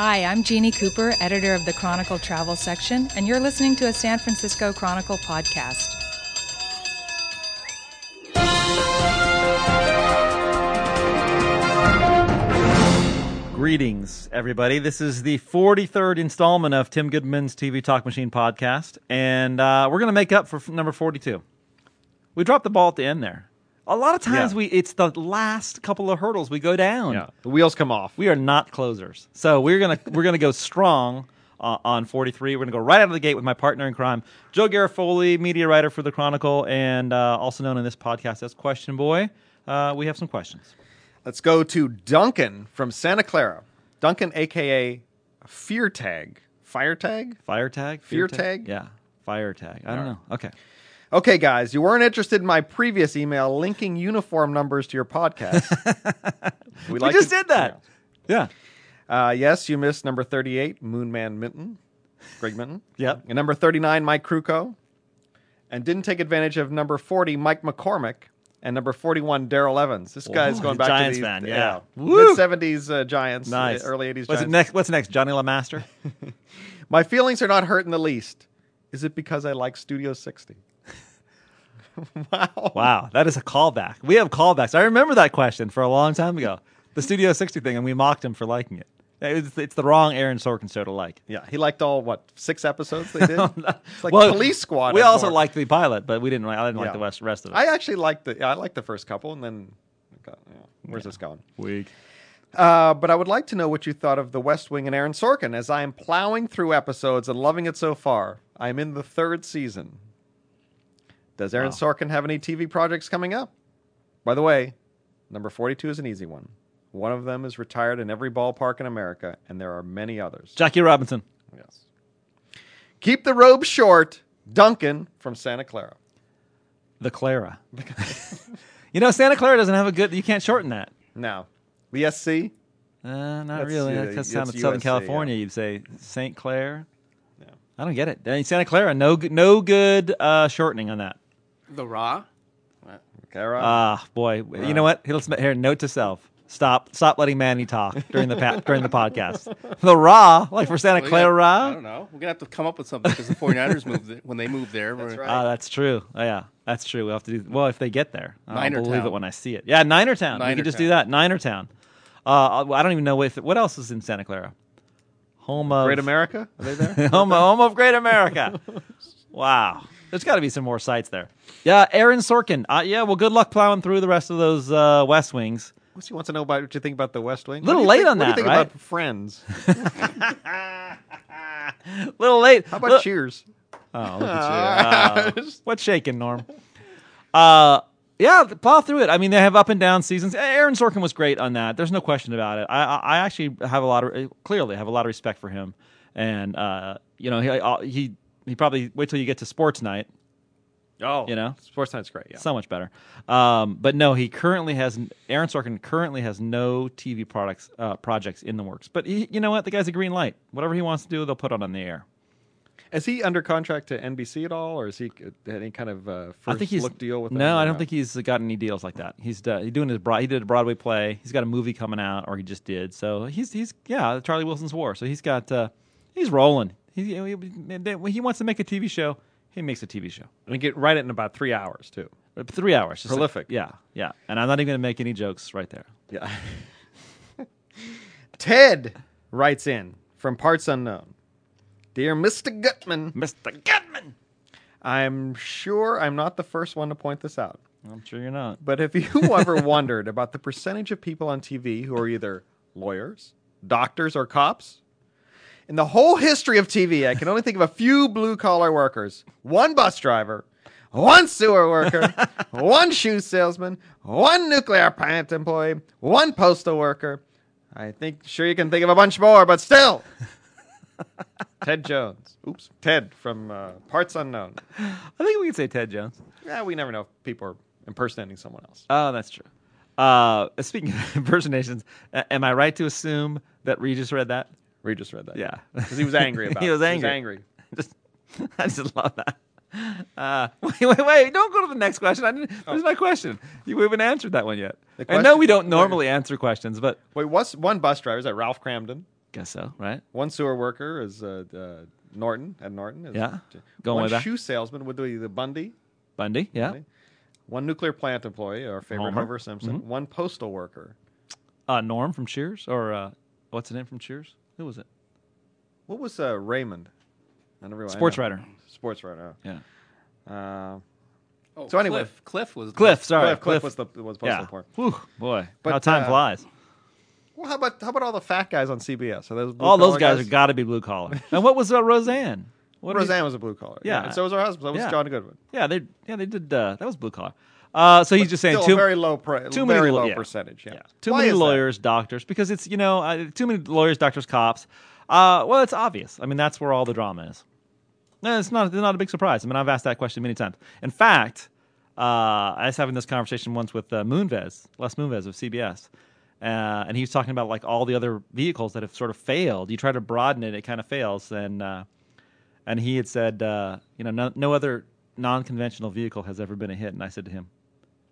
Hi, I'm Jeannie Cooper, editor of the Chronicle Travel section, and you're listening to a San Francisco Chronicle podcast. Greetings, everybody. This is the 43rd installment of Tim Goodman's TV Talk Machine podcast, and uh, we're going to make up for f- number 42. We dropped the ball at the end there. A lot of times, Yeah. we it's the last couple of hurdles we go down. Yeah, the wheels come off. We are not closers, so we're gonna we're gonna go strong uh, on 43. We're gonna go right out of the gate with my partner in crime, Joe Garofoli, media writer for the Chronicle, and uh, also known in this podcast as Question Boy. Uh, we have some questions. Let's go to Duncan from Santa Clara. Duncan, aka Fear Tag, Fire Tag. Fire tag, Fear tag? yeah, fire tag. I don't know. Okay. Okay, guys, you weren't interested in my previous email linking uniform numbers to your podcast. We like just did that. Yeah. Uh, yes, you missed number 38, Moonman Minton, Greg Minton. Yep. And number 39, Mike Krukow. And didn't take advantage of number 40, Mike McCormick. And number 41, Darrell Evans. This guy's going back Giants to the fan, yeah. mid Woo! 70s uh, Giants, Nice. uh, early 80s What's next? What's next? Johnnie LeMaster. My feelings are not hurt in the least. Is it because I like Studio 60? wow. wow, that is a callback. We have callbacks. I remember that question for a long time ago. The Studio 60 thing, and we mocked him for liking it. It's, it's the wrong Aaron Sorkin show to like. Yeah, he liked all what six episodes they did. it's like Well, Police Squad. We also more. liked the pilot, but we didn't. like I didn't like the rest, rest of it. I actually liked the. Yeah, I liked the first couple, and then, got, yeah, where's this going? Weak. Uh, but I would like to know what you thought of The West Wing and Aaron Sorkin. As I am plowing through episodes and loving it so far, I am in the third season. Does Aaron Wow. Sorkin have any TV projects coming up? By the way, number forty-two is an easy one. One of them is retired in every ballpark in America, and there are many others. Jackie Robinson. Yes. Keep the robe short, Duncan from Santa Clara. The Clara. you know, Santa Clara doesn't have a good. You can't shorten that. No. the SC. Uh, not That's, really. uh, That that's sounds Southern USC, California. yeah. You'd say Saint Clair. Yeah. I don't get it. I mean, Santa Clara, no, good- no good uh, shortening on that. The Raw? Clara. Ah, boy. You know what? Here, here. Note to self: stop, stop letting Manny talk during the pa- during the podcast. The raw, like for Santa Well, Clara yeah, I don't know. We're going to have to come up with something because the 49ers moved there, when they moved there. That's we're- right. Ah, that's true. Oh, yeah, that's true. We'll have to do. Well, if they get there, I'll Niner believe it when I see it. Yeah, Niner Town. we Niner could just do Town. that. Niner Town. Uh, I don't even know if what else is in Santa Clara. Home of Great America? Are they there? home, home of Great America. wow. There's got to be some more sites there. Yeah, Aaron Sorkin. Uh, yeah, well, good luck plowing through the rest of those uh, West Wings. What's he wants to know about what you think about the West Wing? Little do you late think- on what that, do you think right? about Friends? little late. How about Look- Cheers? Oh, look at you. Uh, what's shaking, Norm? Uh, yeah, plow through it. I mean, they have up and down seasons. Aaron Sorkin was great on that. There's no question about it. I, I I actually have a lot of clearly have a lot of respect for him, and uh, you know, he uh, he he probably wait till you get to sports night. Oh, You know? Sports Night's great. Yeah. So much better. Um, but no, he currently has Aaron Sorkin currently has no TV products uh, projects in the works. But he, you know what? The guy's a green light. Whatever he wants to do, they'll put it on the air. Is he under contract to NBC at all, or is he uh, any kind of uh, first I think he's look deal with no. I don't think he's got any deals like that. He's uh, he's doing his broad, he did a Broadway play. He's got a movie coming out, or he just did. So he's he's yeah, Charlie Wilson's War. So he's got uh, he's rolling. He, he when he wants to make a TV show. He makes a TV show. And get write it in about three hours too. Three hours. Just Prolific. yeah, yeah. And I'm not even going to make any jokes right there. Yeah. Ted writes in from parts unknown. Dear Mr. Gutman, Mr. Gutman. I'm sure I'm not the first one to point this out. I'm sure you're not. But have you ever wondered about the percentage of people on TV who are either lawyers, doctors, or cops? In the whole history of TV, I can only think of a few blue collar workers one bus driver, one sewer worker, one shoe salesman, one nuclear plant employee, one postal worker. I think, sure, you can think of a bunch more, but still. Ted Jones. Oops. Ted from uh, Parts Unknown. I think we can say Ted Jones. Yeah, we never know if people are impersonating someone else. Oh, that's true. Uh, speaking of impersonations, a- am I right to assume that Regis read that? Regis read that. Yeah, Because he was angry about he was angry. angry. just, I just love that. Uh, wait, wait, wait! Don't go to the next question. I didn't, This is my question. You we haven't answered that one yet. The I know we don't normally answer questions, but Wait, what's one bus driver? Is that Ralph Kramden? Guess so, right? One sewer worker is uh, uh, Norton. at Norton. Is, Yeah. Going One shoe salesman would be the Bundy. Bundy, yeah. Bundy. One nuclear plant employee, our favorite Homer. Homer, Simpson. One postal worker. Uh, Norm from Cheers, or uh, what's his name from Cheers? Who was it? What was uh, Raymond? I never. I Sports know. writer. Sports writer. Yeah. Uh, Oh, So anyway- Cliff, Cliff was Cliff, sorry. Cliff, Cliff was the was postal yeah. employee. Whew, boy, But, how time uh, flies. Well, how about how about all the fat guys on CBS? Are those All those blue-collar guys have got to be blue collar. and what was uh, Roseanne? What Roseanne was a blue collar. Yeah. and so was her husband. So was Yeah. John Goodwin. Yeah, they yeah they did. Uh, that was blue collar. Uh, so he's just saying too very low, pri- too very many low yeah. percentage. Yeah. Too Why many is that? lawyers, doctors, because it's you know uh, too many lawyers, doctors, cops. Uh, well, it's obvious. I mean, that's where all the drama is. No, it's not. It's not a big surprise. I mean, I've asked that question many times. In fact, uh, I was having this conversation once with uh, Moonves, Les Moonves of CBS, uh, and he was talking about like all the other vehicles that have sort of failed. You try to broaden it, it kind of fails, and uh, and he had said, uh, you know, no, no other non-conventional vehicle has ever been a hit. And I said to him,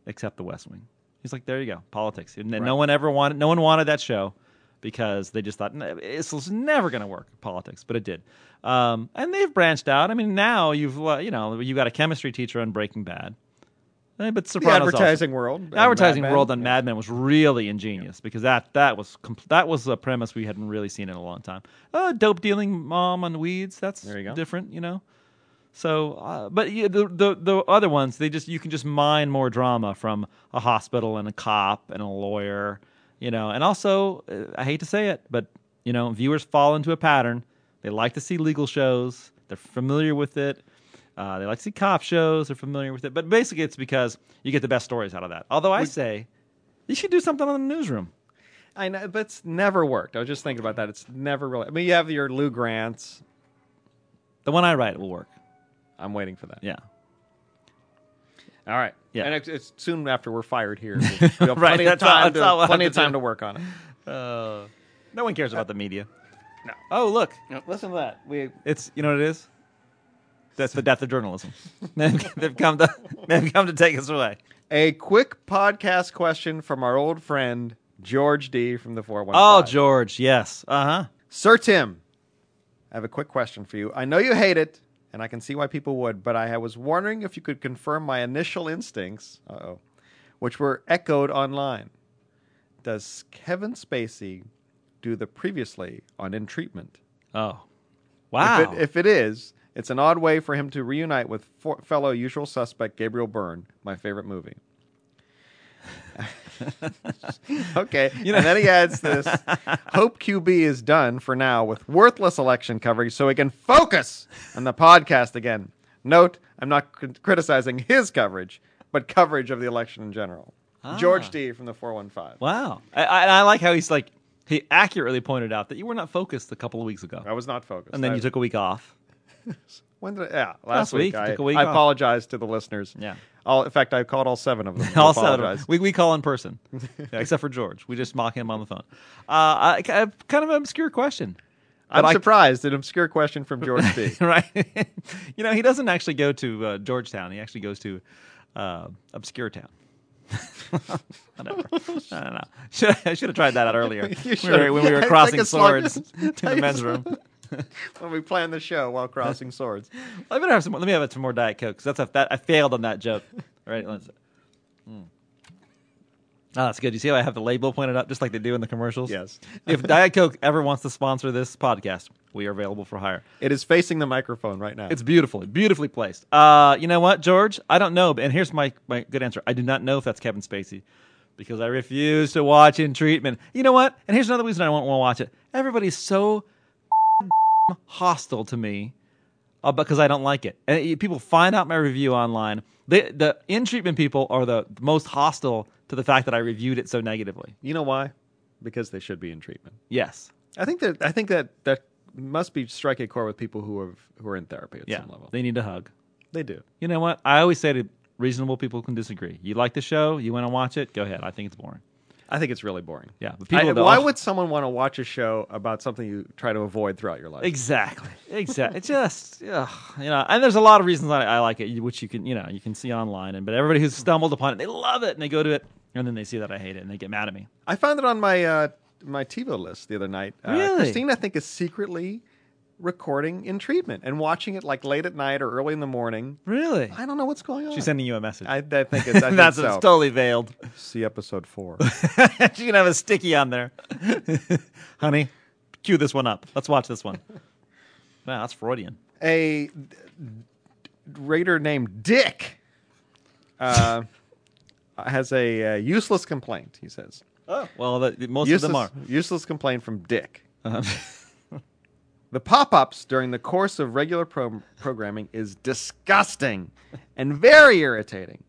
except the West Wing. He's like, there you go, politics. And no one ever wanted, no one wanted that show because they just thought "No, this was never going to work, politics, but it did. Um, and they've branched out. I mean, now you've, uh, you know, you've got a chemistry teacher on Breaking Bad. Eh, But The Sopranos also- advertising world. the advertising Mad world on Mad Men was really ingenious because that that was compl- that was a premise we hadn't really seen in a long time. Uh, dope dealing mom on weeds. That's There you go. different, you know. So, uh, but yeah, the, the the other ones, they just you can just mine more drama from a hospital and a cop and a lawyer, you know. And also, uh, I hate to say it, but you know, viewers fall into a pattern. They like to see legal shows. They're familiar with it. Uh, they like to see cop shows. They're familiar with it. But basically, it's because you get the best stories out of that. Although I say, you should do something on the newsroom. I know, but it's never worked. I was just thinking about that. It's never really. I mean, you have your Lou Grants. The one I write will work. I'm waiting for that. Yeah. All right. Yeah. And it's, it's soon after we're fired here. We'll have Right, plenty of that's all- time, that's all to, we'll plenty of time do. to work on it. Uh, no one cares about the media. No. Oh, look. Listen to that. We It's you know what it is. That's the death of journalism. they've come to they've come to take us away. a quick podcast question from our old friend George D from the 415. Oh, George, yes, uh huh. Sir Tim, I have a quick question for you. I know you hate it, and I can see why people would, but I was wondering if you could confirm my initial instincts, uh-oh, which were echoed online. Does Kevin Spacey do the previously on In Treatment? Oh, wow. If, it, if it is, it's an odd way for him to reunite with for, fellow usual suspect Gabriel Byrne, my favorite movie. okay. you and then he adds this Hope QB is done for now with worthless election coverage so he can focus on the podcast again. Note, I'm not cr- criticizing his coverage, but coverage of the election in general. Ah. George D from the 415. wow. I, I, I like how he's like he accurately pointed out that you were not focused a couple of weeks ago, I was not focused. and then I- you took a week off. When did I, yeah, last, Last week. week, I, week I apologize to the listeners. Yeah. All, in fact, I called all seven of them. All seven of apologize. them. We, we call in person, Yeah, except for George. We just mock him on the phone. Uh, I, I- kind of an obscure question. I'm I- surprised. An obscure question from George B. right? you know, he doesn't actually go to uh, Georgetown. He actually goes to uh, Obscure Town. Whatever. I don't know. Should, I should have tried that out earlier You We were- when we were crossing swords to the men's room. when we plan the show while crossing swords. I better have some. Let me have some more Diet Coke. 'cause that's a, that I failed on that joke. All right, let's. Mm. Oh, that's good. You see how I have the label pointed up, just like they do in the commercials. Yes. if Diet Coke ever wants to sponsor this podcast, we are available for hire. It is facing the microphone right now. It's beautifully, beautifully placed. Uh, you know what, George? I don't know, and here's my my good answer. I do not know if that's Kevin Spacey because I refuse to watch In Treatment. You know what? And here's another reason I won't want to watch it. Everybody's so hostile to me uh, because I don't like it. And it- people find out my review online. The the In Treatment people are the most hostile to the fact that I reviewed it so negatively. you know why? Because they should be in treatment. Yes. I think that I think that that must be strike a chord with people who are who are in therapy at Yeah. some level. They need a hug. They do. You know what? I always say to reasonable people can disagree. You like the show, you want to watch it, go ahead. I think it's boring. I think it's really boring. Yeah, but people I- that- why would someone want to watch a show about something you try to avoid throughout your life? Exactly. Exactly. It's just, ugh, you know, and there's a lot of reasons I, I like it, which you can, you know, you can see online. And but everybody who's stumbled upon it, they love it, and they go to it, and then they see that I hate it, and they get mad at me. I found it on my uh, my TiVo list the other night. Uh, Really? Christine, I think, is secretly recording in treatment and watching it like late at night or early in the morning. Really? I don't know what's going on. She's sending you a message. I, I think it's. I think That's so. it's totally veiled. See episode four. She's gonna have a sticky on there. Honey, cue this one up. Let's watch this one. Wow, that's Freudian. a raider named Dick uh, has a uh, useless complaint. He says Oh, well, the, most useless, of them are. useless complaint from Dick. Uh-huh. The pop-ups during the course of regular pro- programming is disgusting and very irritating.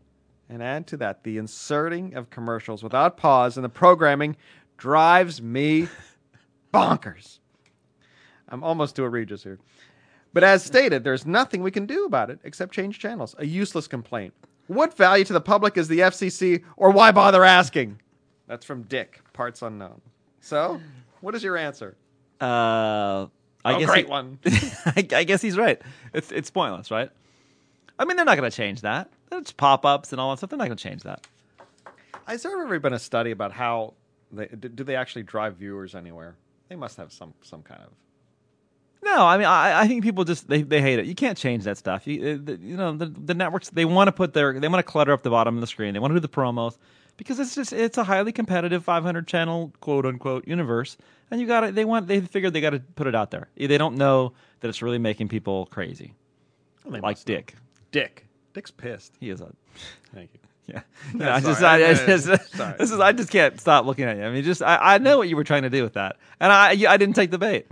And add to that, the inserting of commercials without pause in the programming drives me bonkers. I'm almost to Regis here. But as stated, there's nothing we can do about it except change channels. A useless complaint. What value to the public is the FCC, or why bother asking? That's from Dick, parts unknown. So, what is your answer? Uh, I oh, guess great he- one. I, I guess he's right. It's it's pointless, right? I mean, they're not going to change that. It's pop ups and all that stuff. They're not going to change that. Has there ever been a study about how they do they actually drive viewers anywhere? They must have some some kind of. No, I mean, I, I think people just they, they hate it. You can't change that stuff. You, uh, the, you know, the, the networks they want to put their they want to clutter up the bottom of the screen. They want to do the promos because it's just it's a highly competitive 500 channel quote unquote universe, and you got to They want they figured they got to put it out there. They don't know that it's really making people crazy, they like. Dick. Dick. Dick's pissed. He is a Thank you. Yeah, No, yeah. I just. I, I No, no, just, sorry. this is, I just can't stop looking at you. I mean, just, I, I know what you were trying to do with that, and I, I didn't take the bait.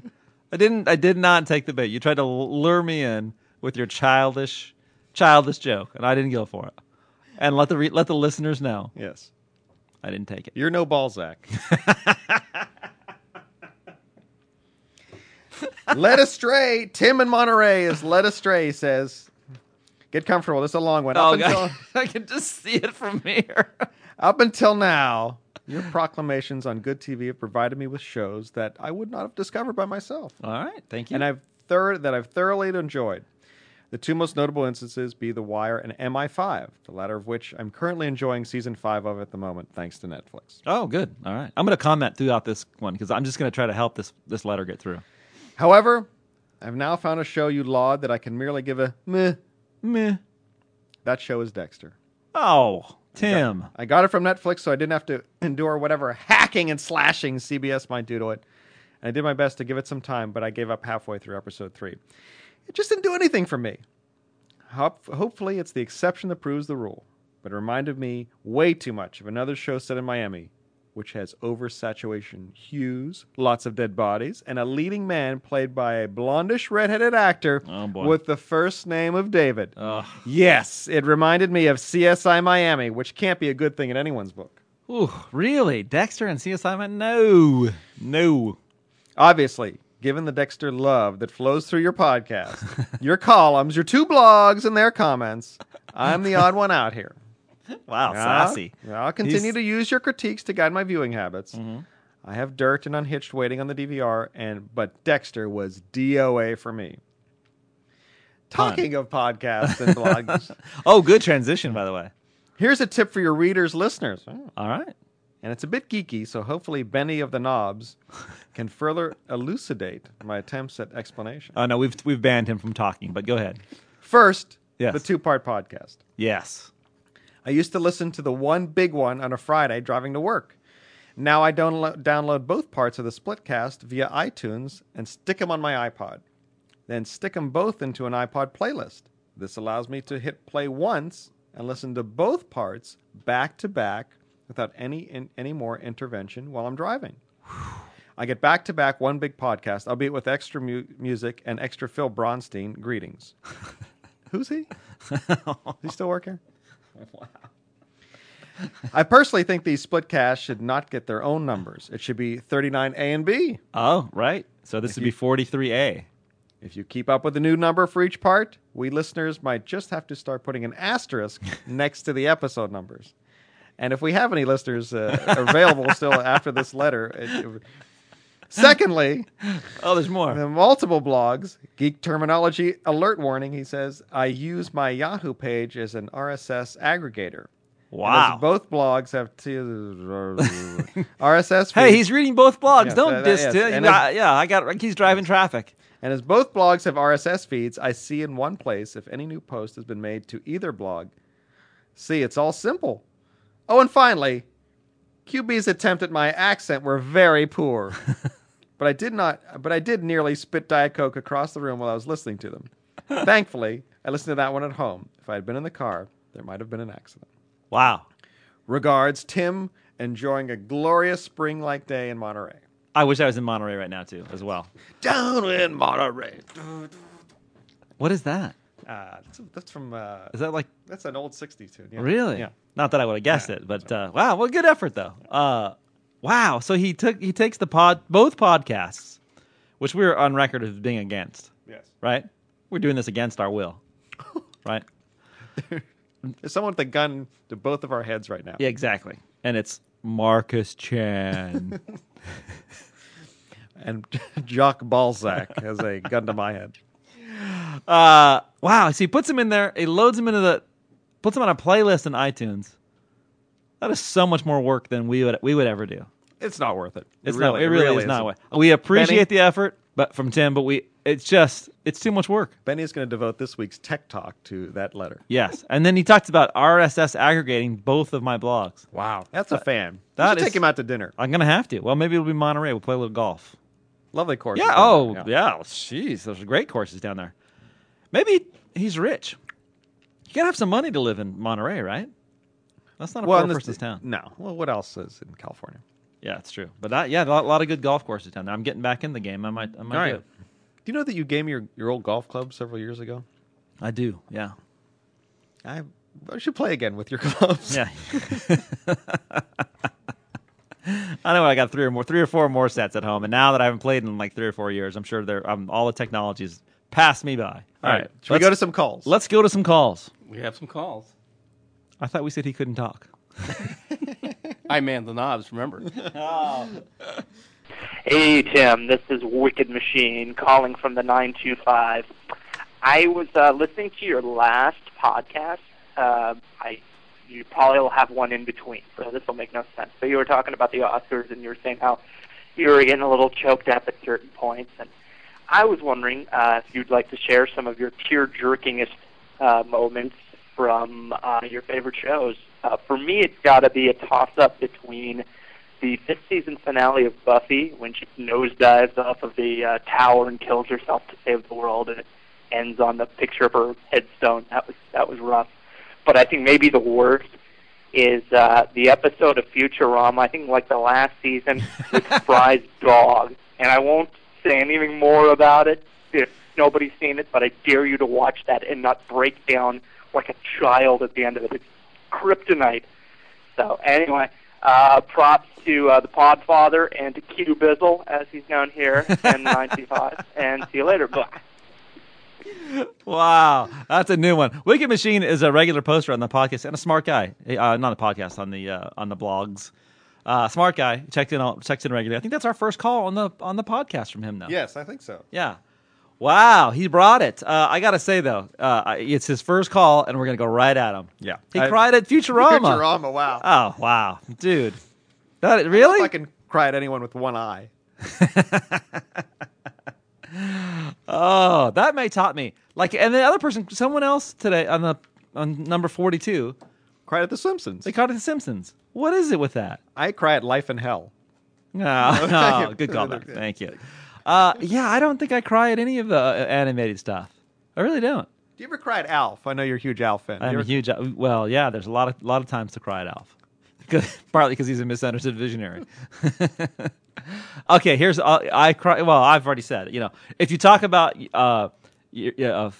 I didn't, I did not take the bait. You tried to lure me in with your childish, childish joke, and I didn't go for it. And let the, re, let the listeners know Yes. I didn't take it. You're no Balzac. led astray. Tim in Monterey is led astray. He says, "Get comfortable. This is a long one. Up, Oh, until. I can just see it from here. up until now, your proclamations on good TV have provided me with shows that I would not have discovered by myself, All right, thank you. and I've third that I've thoroughly enjoyed. The two most notable instances be The Wire and MI5, the latter of which I'm currently enjoying season five of at the moment, thanks to Netflix. oh, good. All right, I'm going to comment throughout this one because I'm just going to try to help this this letter get through. However, I've now found a show you laud that I can merely give a meh. Meh. That show is Dexter. Oh, Tim. I got it from Netflix, so I didn't have to endure whatever hacking and slashing CBS might do to it. And I did my best to give it some time, but I gave up halfway through episode three. It just didn't do anything for me. Hop- Hopefully, it's the exception that proves the rule, but it reminded me way too much of another show set in Miami, which has oversaturation hues, lots of dead bodies, and a leading man played by a blondish redheaded actor Oh, with the first name of David. Ugh. Yes, it reminded me of CSI Miami, which can't be a good thing in anyone's book. Ooh, really? Dexter and CSI? Miami? No, no. Obviously, given the Dexter love that flows through your podcast, your columns, your two blogs, and their comments, I'm the odd one out here. Wow, Yeah, sassy. I'll continue He's- to use your critiques to guide my viewing habits. Mm-hmm. I have dirt and unhitched waiting on the DVR, and but Dexter was DOA for me. Talking of podcasts and blogs, Oh, good transition, by the way. here's a tip for your readers, listeners. Oh. All right. And it's a bit geeky, so hopefully Benny of the Knobs can further elucidate my attempts at explanation. Oh no, we've we've banned him from talking, but go ahead. First, Yes. the two-part podcast. Yes. I used to listen to the one big one on a Friday driving to work. Now I download download both parts of the Splitcast via iTunes and stick them on my iPod. Then stick them both into an iPod playlist. This allows me to hit play once and listen to both parts back to back without any in, any more intervention while I'm driving. I get back to back one big podcast, albeit with extra mu- music and extra Phil Bronstein greetings. Who's he? Does he still work here? I personally think these split casts should not get their own numbers. It should be 39A and B. Oh, right. So this would be 43A. If you keep up with the new number for each part, we listeners might just have to start putting an asterisk next to the episode numbers. And if we have any listeners uh, available still after this letter, it, it- secondly, Oh, there's more. the multiple blogs, geek terminology alert warning. He says I use my Yahoo page as an RSS aggregator. Wow. both blogs have t- RSS. Hey, he's reading both blogs. Yes, Don't that- diss yes. You yeah, I got. He's driving traffic. And as both blogs have RSS feeds, I see in one place if any new post has been made to either blog. See, it's all simple. Oh, and finally, QB's attempt at my accent were very poor. but I did not but I did nearly spit Diet Coke across the room while I was listening to them. Thankfully, I listened to that one at home. If I had been in the car, there might have been an accident. Wow. Regards, Tim, enjoying a glorious spring like day in Monterey. I wish I was in Monterey right now too, as well. Down in Monterey. What is that? Uh, that's, that's from uh, Is that like that's an old 60s tune. Yeah. really? Yeah. Not that I would have guessed it, but uh, wow, well, good effort though. Uh, wow. So he took he takes the pod both podcasts, which we we're on record as being against, Yes. right? We're doing this against our will, right? There's someone with a gun to both of our heads right now. Yeah, exactly. And it's Marcus Chan. And Jock Balzac has a gun to my head. Uh, wow. So he puts him in there. He loads him into the, puts him on a playlist in iTunes. That is so much more work than we would we would ever do. It's not worth it. It's not. It really, is not. worth. We appreciate the effort, but from Tim, but we it's just it's too much work. Benny is going to devote this week's tech talk to that letter. Yes, and then he talks about RSS aggregating both of my blogs. Wow, that's a fan. that is- take him out to dinner. I'm gonna have to. Well, maybe it'll be Monterey. We'll play a little golf. Lovely course. Yeah. Oh, yeah. Jeez, those are great courses down there. Maybe he's rich. You gotta have some money to live in Monterey, right? That's not a Well, poor in this- person's town. No. Well, what else is in California? Yeah, it's true. But that, yeah, a lot, lot of good golf courses down there. I'm getting back in the game. I might. I might All do right. it. Do you know that you gave me your, your old golf club several years ago? I do. Yeah. I, I should play again with your clubs. Yeah. I know I got three or more, three or four more sets at home, and now that I haven't played in like three or four years, I'm sure they're um, all the technologies passed me by. All All right. Should we go to some calls? Let's go to some calls. We have some calls. I thought we said he couldn't talk. I man the knobs. Remember? Hey Tim, this is Wicked Machine calling from the 925. I was uh, listening to your last podcast. Uh, I you probably will have one in between, so this will make no sense. But you were talking about the Oscars, and you were saying how you were getting a little choked up at certain points, and I was wondering uh, if you'd like to share some of your tear-jerkingest uh, moments from uh, your favorite shows. Uh, for me, it's got to be a toss-up between the fifth season finale of Buffy when she nosedives off of the uh, tower and kills herself to save the world, and it ends on the picture of her headstone. That was that was rough. But I think maybe the worst is uh, the episode of Futurama. I think like the last season with Fry's dog, and I won't say anything more about it if nobody's seen it. But I dare you to watch that and not break down like a child at the end of it. It's kryptonite. So anyway, uh, props to uh, the Podfather and to Q Bizzle, as he's known here, in 95. And see you later. Bye. Wow, that's a new one. Wicked Machine is a regular poster on the podcast and a smart guy. Uh, not the podcast on the uh, on the blogs. Uh, smart guy checked in checks in regularly. I think that's our first call on the on the podcast from him now. Yes, I think so. Yeah. Wow, he brought it. Uh, I gotta say though, uh, it's his first call, and we're gonna go right at him. Yeah. he I- cried at Futurama. Futurama, wow. Oh wow, dude, that I really? if I can cry at anyone with one eye. Oh, that may taught me. Like, and the other person, someone else today on the on number forty-two, Cried at The Simpsons. they caught it The Simpsons. What is it with that? I cry at Life and Hell. No, no, good call back. Thank you. Uh, yeah, I don't think I cry at any of the uh, animated stuff. I really don't. Do you ever cry at Alf? I know you're a huge Alf fan. I'm a ever- huge. Well, yeah, there's a lot of lot of times to cry at Alf, 'Cause- partly because he's a misunderstood visionary. okay, here's I, I cry. Well, I've already said. You know, if you talk about uh, y- y- uh,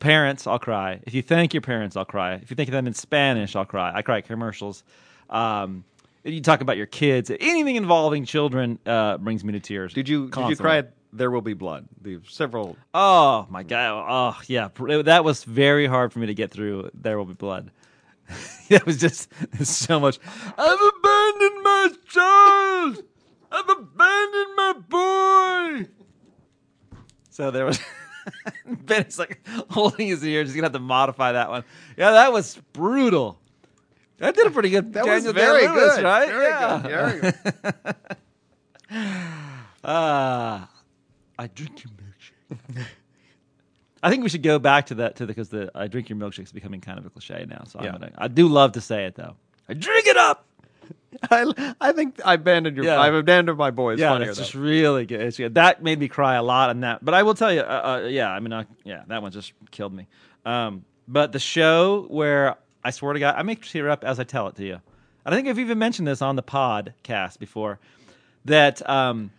parents, I'll cry. If you thank your parents, I'll cry. If you think of them in Spanish, I'll cry. I cry at commercials. Um, if you talk about your kids, anything involving children uh, brings me to tears. Did you did you cry There Will Be Blood? The several Oh my god! Oh yeah, that was very hard for me to get through. There will be blood. that was just so much. I've abandoned my child. I've abandoned my boy. So there was. Ben is like holding his ears. He's gonna have to modify that one. Yeah, that was brutal. That did a pretty good. That was very Day-Lewis, good. right? Very yeah. good. Very good. Uh, I drink your milkshake. I think we should go back to that to the because the I drink your milkshake is becoming kind of a cliche now. So Yeah. I'm gonna, I do love to say it though. I drink it up. I, I think I abandoned your. Yeah. I've abandoned my boys. yeah, funnier, that's just really good. It's good. That made me cry a lot on that. But I will tell you, uh, uh, yeah, I mean, yeah, that one just killed me. Um, but the show where I swear to God, I make tear up as I tell it to you. And I think I've even mentioned this on the podcast before. That um,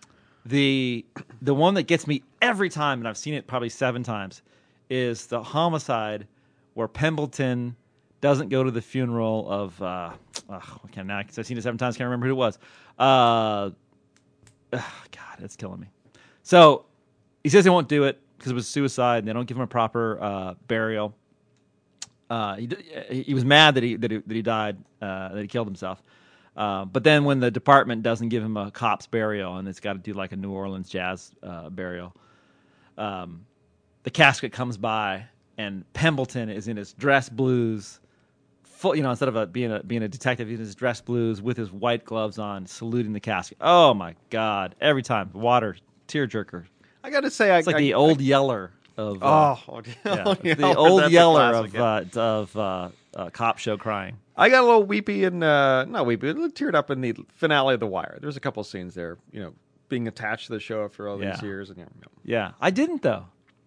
the the one that gets me every time, and I've seen it probably seven times, is the homicide where Pembleton doesn't go to the funeral of. Uh, can't now because I've seen it seven times. Can't remember who it was. Uh, God, it's killing me. So he says he won't do it because it was suicide, and they don't give him a proper uh, burial. Uh, he, he was mad that he that he, that he died, uh, that he killed himself. Uh, but then when the department doesn't give him a cop's burial, and it's got to do like a New Orleans jazz uh, burial, um, the casket comes by, and Pembleton is in his dress blues, full, you know, instead of a, being a being a detective, he's in his dress blues with his white gloves on, saluting the casket. Oh my God! Every time, water, tearjerker. I got to say, I, It's like I- the I- old yeller of uh, Oh, yeah, oh, the old yeller of uh, of uh, cop show crying. I got a little weepy and uh, not weepy, a little teared up in the finale of The Wire. There's a couple scenes there, you know, being attached to the show after all Yeah. these years, and you know, Yeah, I didn't though.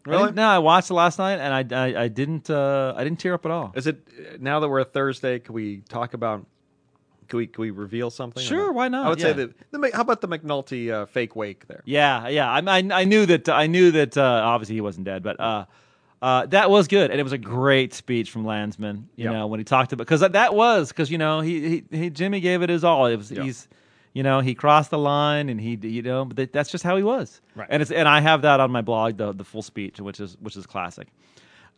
I Really? didn't- no, I watched it last night and I I, I didn't uh, I didn't tear up at all. Is it now that we're at Thursday? Can we talk about? Can we can we reveal something? or Sure, why not? I would Yeah. say that. The, Mc- how about the McNulty uh, fake wake there? Yeah, yeah. I, I, I knew that. I knew that. Uh, obviously, he wasn't dead, but uh, uh, that was good, and it was a great speech from Landsman. You Yeah. know, when he talked about because that, that was because you know he, he he Jimmy gave it his all. It was Yeah. he's you know he crossed the line, and he you know but that's just how he was. Right. And it's and I have that on my blog the the full speech, which is which is classic.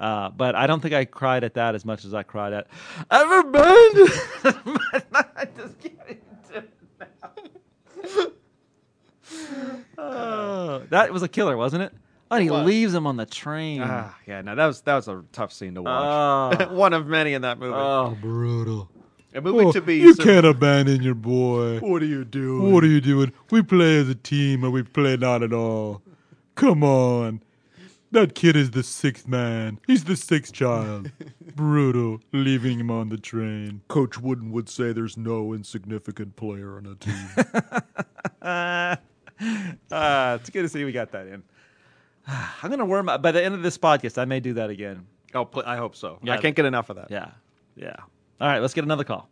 Uh, but I don't think I cried at that as much as I cried at ever been. I just can't do it now. Oh, that was a killer, wasn't it? Oh, and he was. leaves him on the train. Ah, yeah. No, that was that was a tough scene to watch. Oh. One of many in that movie. oh, brutal. A movie to be. you so- can't abandon your boy. What are you doing? What are you doing? We play as a team or we play not at all. Come on. That kid is the sixth man. He's the sixth child. Brutal. Leaving him on the train. Coach Wooden would say there's no insignificant player on a team. Uh, it's good to see we got that in. I'm gonna worm out by the end of this podcast. I may do that again. Oh, pl- I hope so. Yeah. I can't get enough of that. Yeah, yeah. All right, let's get another call.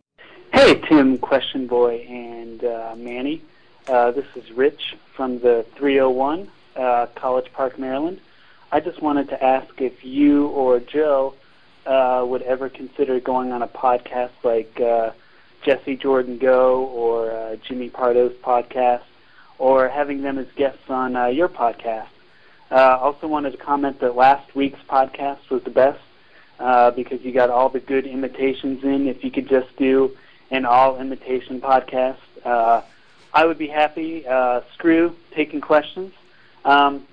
Hey, Tim, Question Boy, and uh, Manny. Uh, this is Rich from the 301, uh, College Park, Maryland. I just wanted to ask if you or Joe uh, would ever consider going on a podcast like uh, Jesse Jordan Go or uh, Jimmy Pardo's podcast, or having them as guests on uh, your podcast. Uh, also wanted to comment that last week's podcast was the best uh, because you got all the good imitations in. If you could just do an all imitation podcast, uh, I would be happy. Uh, screw taking questions. Um,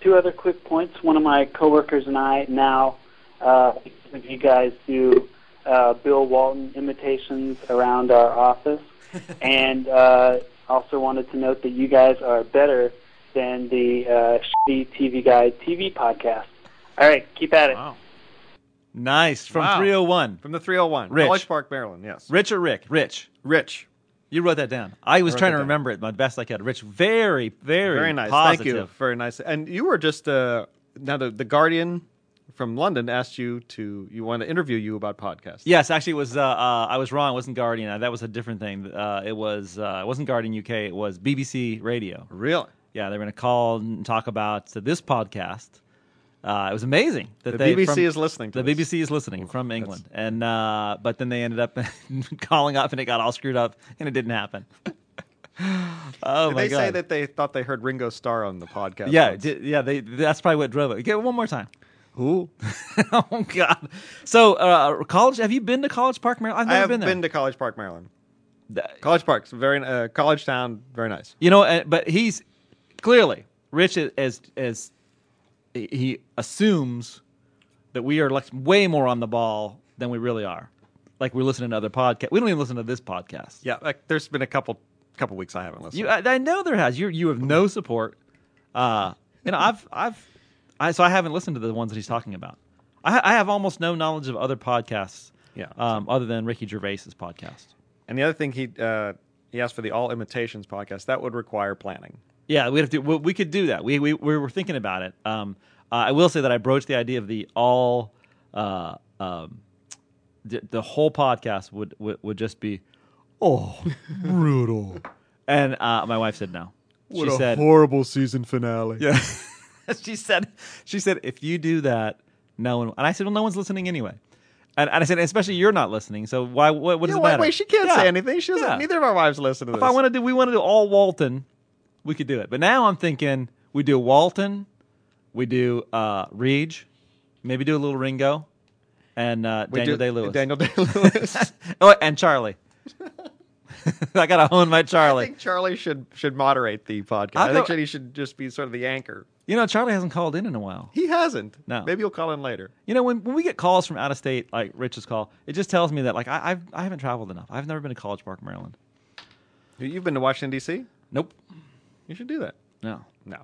two other quick points. One of my coworkers and I now, uh, if you guys do uh, Bill Walton imitations around our office, and uh, also wanted to note that you guys are better than the uh, shitty TV Guide TV podcast. All right, keep at it. Wow. Nice from Wow. 301. From the 301. Rich. College Park, Maryland. Yes. Rich or Rick? Rich. Rich. You wrote that down. I was wrote trying that to down. remember it my best I could. Rich, very, very, Very nice. Positive. Thank you. Very nice. And you were just uh, now the the Guardian from London asked you to you want to interview you about podcasts. Yes, actually, it was. Uh, uh, I was wrong. It wasn't Guardian. Uh, That was a different thing. Uh, it was. Uh, it wasn't Guardian UK. It was BBC Radio. Really. Yeah, they were going to call and talk about this podcast. Uh, it was amazing that The they, BBC from- is listening to the this. BBC is listening from England, and uh, but then they ended up calling up, and it got all screwed up, and it didn't happen. oh Did my they god! say that they thought they heard Ringo Starr on the podcast? yeah, yeah. They that's probably what drove it. Get it one more time. Who? oh god! So, uh, college? Have you been to College Park, Maryland? I've I have been been, to College Park, Maryland. College Park's very uh, college town, very nice. You know, uh, but he's clearly Rich is- as as he assumes that we are like way more on the ball than we really are. like we're listening to other podcasts. We don't even listen to this podcast. Yeah, like there's been a couple couple weeks I haven't listened. You, I, I know there has. You you have no support. Uh, you know, I've I've I so I haven't listened to the ones that he's talking about. I, I have almost no knowledge of other podcasts. Yeah. Um, other than Ricky Gervais's podcast. and the other thing he uh, he asked for the All Imitations podcast. That would require planning. Yeah, we have to. We, we could do that. We, we we were thinking about it. Um, uh, I will say that I broached the idea of the all, uh, um, the, the whole podcast would, would would just be, Oh, brutal. and uh, my wife said no. What she a said, horrible season finale. yeah. she said, she said, if you do that, no one. And I said, well, no one's listening anyway. And, and I said, especially you're not listening. So why? What, what does Yeah, it wait, matter? wait, she can't Yeah. say anything. She doesn't. Yeah. Neither of our wives listen to this. If I want to do, we want to do all Walton, we could do it. But now I'm thinking we do Walton, we do uh, Reed, maybe do a little Ringo, and uh, We Daniel do- Day Lewis. Daniel Day Lewis. oh, and Charlie. I gotta hone my Charlie. I Charlie. think Charlie should should moderate the podcast. I'll I think he should just be sort of the anchor. You know, Charlie hasn't called in in a while. He hasn't. No. Maybe he'll call in later. You know, when, when we get calls from out of state, like Rich's call, it just tells me that like I, I've I haven't traveled enough. I've never been to College Park, Maryland. You've been to Washington D.C. Nope. You should do that. No. No.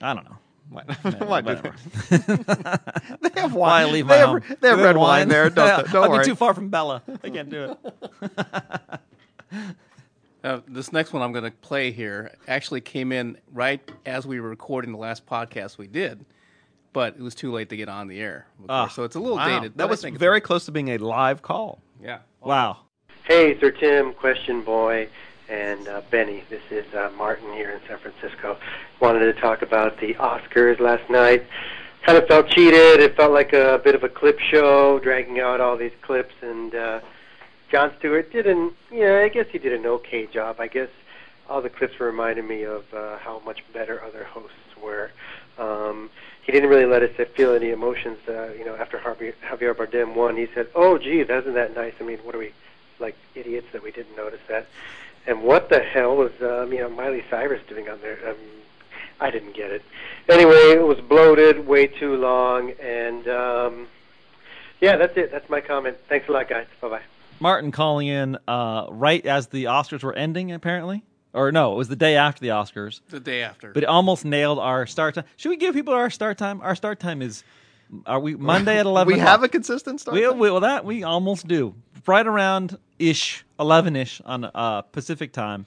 I don't know. What? Yeah, Why they? they have Why leave they my have, home? They have Do red wine, there. Don't, Yeah, don't I'll worry. be too far from Bella. I can't do it. Uh, this next one I'm going to play here actually came in right as we were recording the last podcast we did, but it was too late to get on the air. of Ah, so it's a little Wow. dated. That was very close to being a live call. yeah. Wow. Hey, Sir Tim, Question Boy, and uh, Benny. This is uh, Martin here in San Francisco. Wanted to talk about the Oscars last night. Kind of felt cheated. It felt like a bit of a clip show, dragging out all these clips. And uh, Jon Stewart did an, yeah, I guess he did an okay job. I guess all the clips reminding me of uh, how much better other hosts were. Um, he didn't really let us feel any emotions. Uh, you know, after Javier, Javier Bardem won, he said, "Oh, gee, isn't that nice? I mean, what are we like idiots that we didn't notice that?" And what the hell was um, you know Miley Cyrus doing on there? Um, I didn't get it. Anyway, it was bloated, way too long, and um, yeah, that's it. That's my comment. Thanks a lot, guys. Bye bye. Martin calling in uh, right as the Oscars were ending, apparently. Or no, it was the day after the Oscars. The day after. But it almost nailed our start time. Should we give people our start time? Our start time is are we Monday at eleven? We o'clock. have a consistent start. We, time? we- well, that we almost do. Right around ish, eleven ish on uh, Pacific time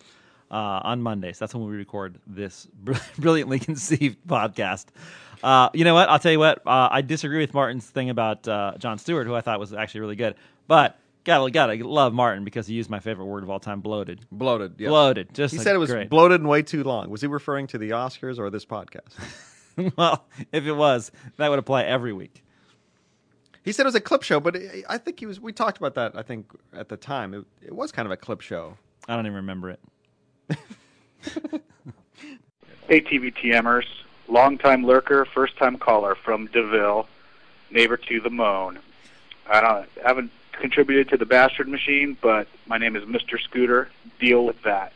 uh, on Mondays. That's when we record this br- brilliantly conceived podcast. Uh, you know what? I'll tell you what. Uh, I disagree with Martin's thing about uh, Jon Stewart, who I thought was actually really good. But gotta gotta love Martin because he used my favorite word of all time: bloated. bloated. Yes. Bloated. Just He like, said it was great. bloated and way too long. Was he referring to the Oscars or this podcast? well, if it was, that would apply every week. He said it was a clip show, but I- I think he was. We talked about that. I think at the time it, it was kind of a clip show. I don't even remember it. Hey, TVTMers. Longtime lurker, first time caller from DeVille, neighbor to the Moan. I don't haven't contributed to the bastard machine, but my name is Mr. Scooter. Deal with that.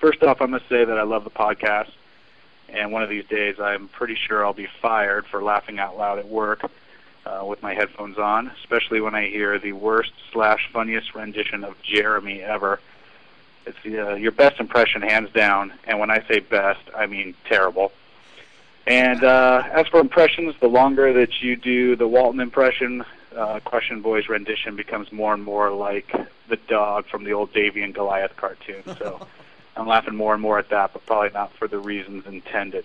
First off, I must say that I love the podcast, and one of these days I'm pretty sure I'll be fired for laughing out loud at work uh, with my headphones on, especially when I hear the worst slash funniest rendition of Jeremy ever. It's uh, your best impression, hands down. And when I say best, I mean terrible. And uh, as for impressions, the longer that you do the Walton impression, uh, Question Boy's rendition becomes more and more like the dog from the old Davey and Goliath cartoon. So I'm laughing more and more at that, but probably not for the reasons intended.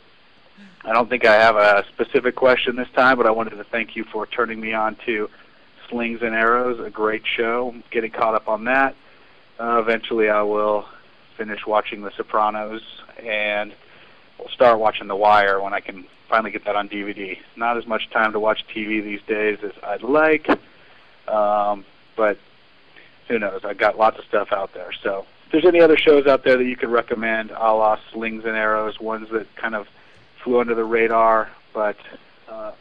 I don't think I have a specific question this time, but I wanted to thank you for turning me on to Slings and Arrows, a great show. Getting caught up on that. Uh, eventually, I will finish watching The Sopranos, and we'll start watching The Wire when I can finally get that on DVD. Not as much time to watch TV these days as I'd like, um, but who knows? I've got lots of stuff out there. So, if there's any other shows out there that you could recommend, a la Slings and Arrows, ones that kind of flew under the radar, but uh,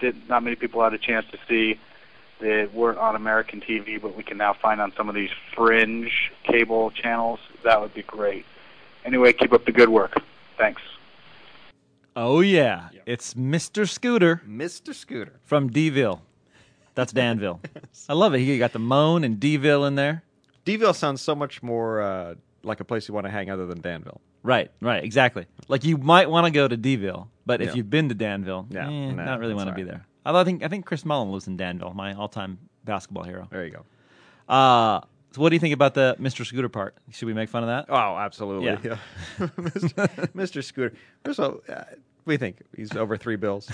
did not many people had a chance to see that weren't on American TV, but we can now find on some of these fringe cable channels, that would be great. Anyway, keep up the good work. Thanks. Oh yeah, it's Mr. Scooter Mr. Scooter. from Deville. That's Danville. I love it. You got the Moan and Deville in there. Deville sounds so much more uh, like a place you want to hang other than Danville. Right, right, exactly. Like you might want to go to Deville, but if Yeah. you've been to Danville, Yeah, eh, nah, not really that's want to be there. Although I think I think Chris Mullin lives in Danville, my all-time basketball hero. There you go. Uh, so what do you think about the Mr. Scooter part? Should we make fun of that? Oh, absolutely. Yeah. Yeah. Mr. Mr. Scooter. First of all, uh, what do you think? He's over three bills.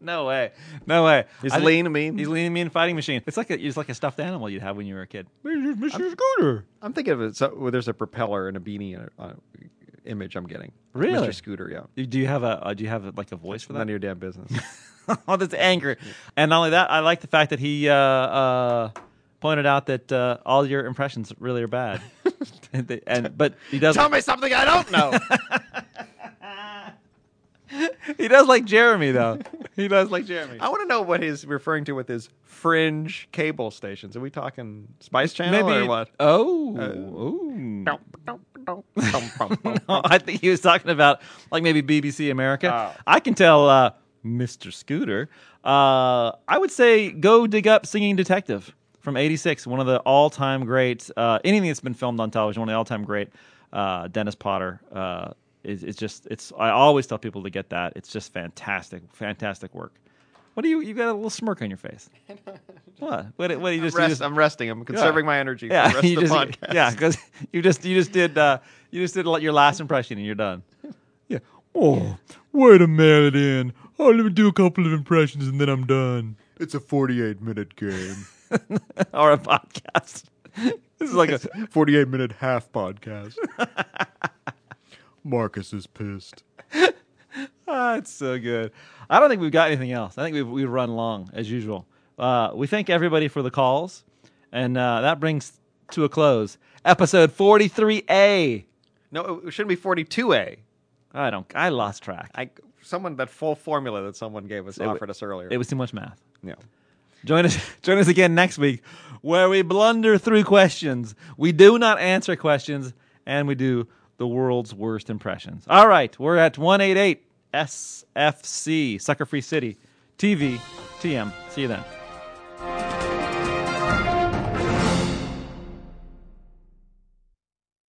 No way, no way. He's I think- lean and mean. He's lean and mean fighting machine. It's like a, it's like a stuffed animal you'd have when you were a kid. Mr. Scooter. I'm thinking of it. So, well, there's a propeller and a beanie and a, uh, image I'm getting. Really? Mr. Scooter, yeah. Do- Do you have a uh, Do you have like a voice for that? None of your damn business. oh, that's anger. And not only that, I like the fact that he uh, uh, pointed out that uh, all your impressions really are bad. and, they- and but he does. Tell me something I don't know. He does like Jeremy though. He does like Jeremy. I want to know what he's referring to with his fringe cable stations. Are we talking Spice Channel Maybe or what? Oh, Uh, ooh. No, I think he was talking about like maybe BBC America. Oh. I can tell uh, Mr. Scooter. Uh, I would say go dig up Singing Detective from '86, one of the all-time great. Uh, anything that's been filmed on television, one of the all-time great. Uh, Dennis Potter uh, is it's just it's. I always tell people to get that. It's just fantastic, fantastic work. What do you? You got a little smirk on your face. What? What? What? You I'm, just? you rest, just I'm resting. I'm conserving my energy yeah, for the rest you of the just, podcast. yeah, because you just you just did uh, you just did your last impression and you're done. Yeah. Oh, wait a minute in. Oh, let me do a couple of impressions and then I'm done. It's a 48 minute game. or a podcast. This is like a 48 minute half podcast. Marcus is pissed. ah, it's so good. I don't think we've got anything else. I think we've we've run long as usual. Uh, we thank everybody for the calls, and uh, that brings to a close episode forty three A. No, it shouldn't be 42A. I don't. I lost track. I someone that full formula that someone gave us It wa- offered us earlier. It was too much math. yeah. Join us join us again next week where we blunder through questions. We do not answer questions and we do the world's worst impressions. All right, we're at 188 SFC Sucker Free City TV TM. See you then.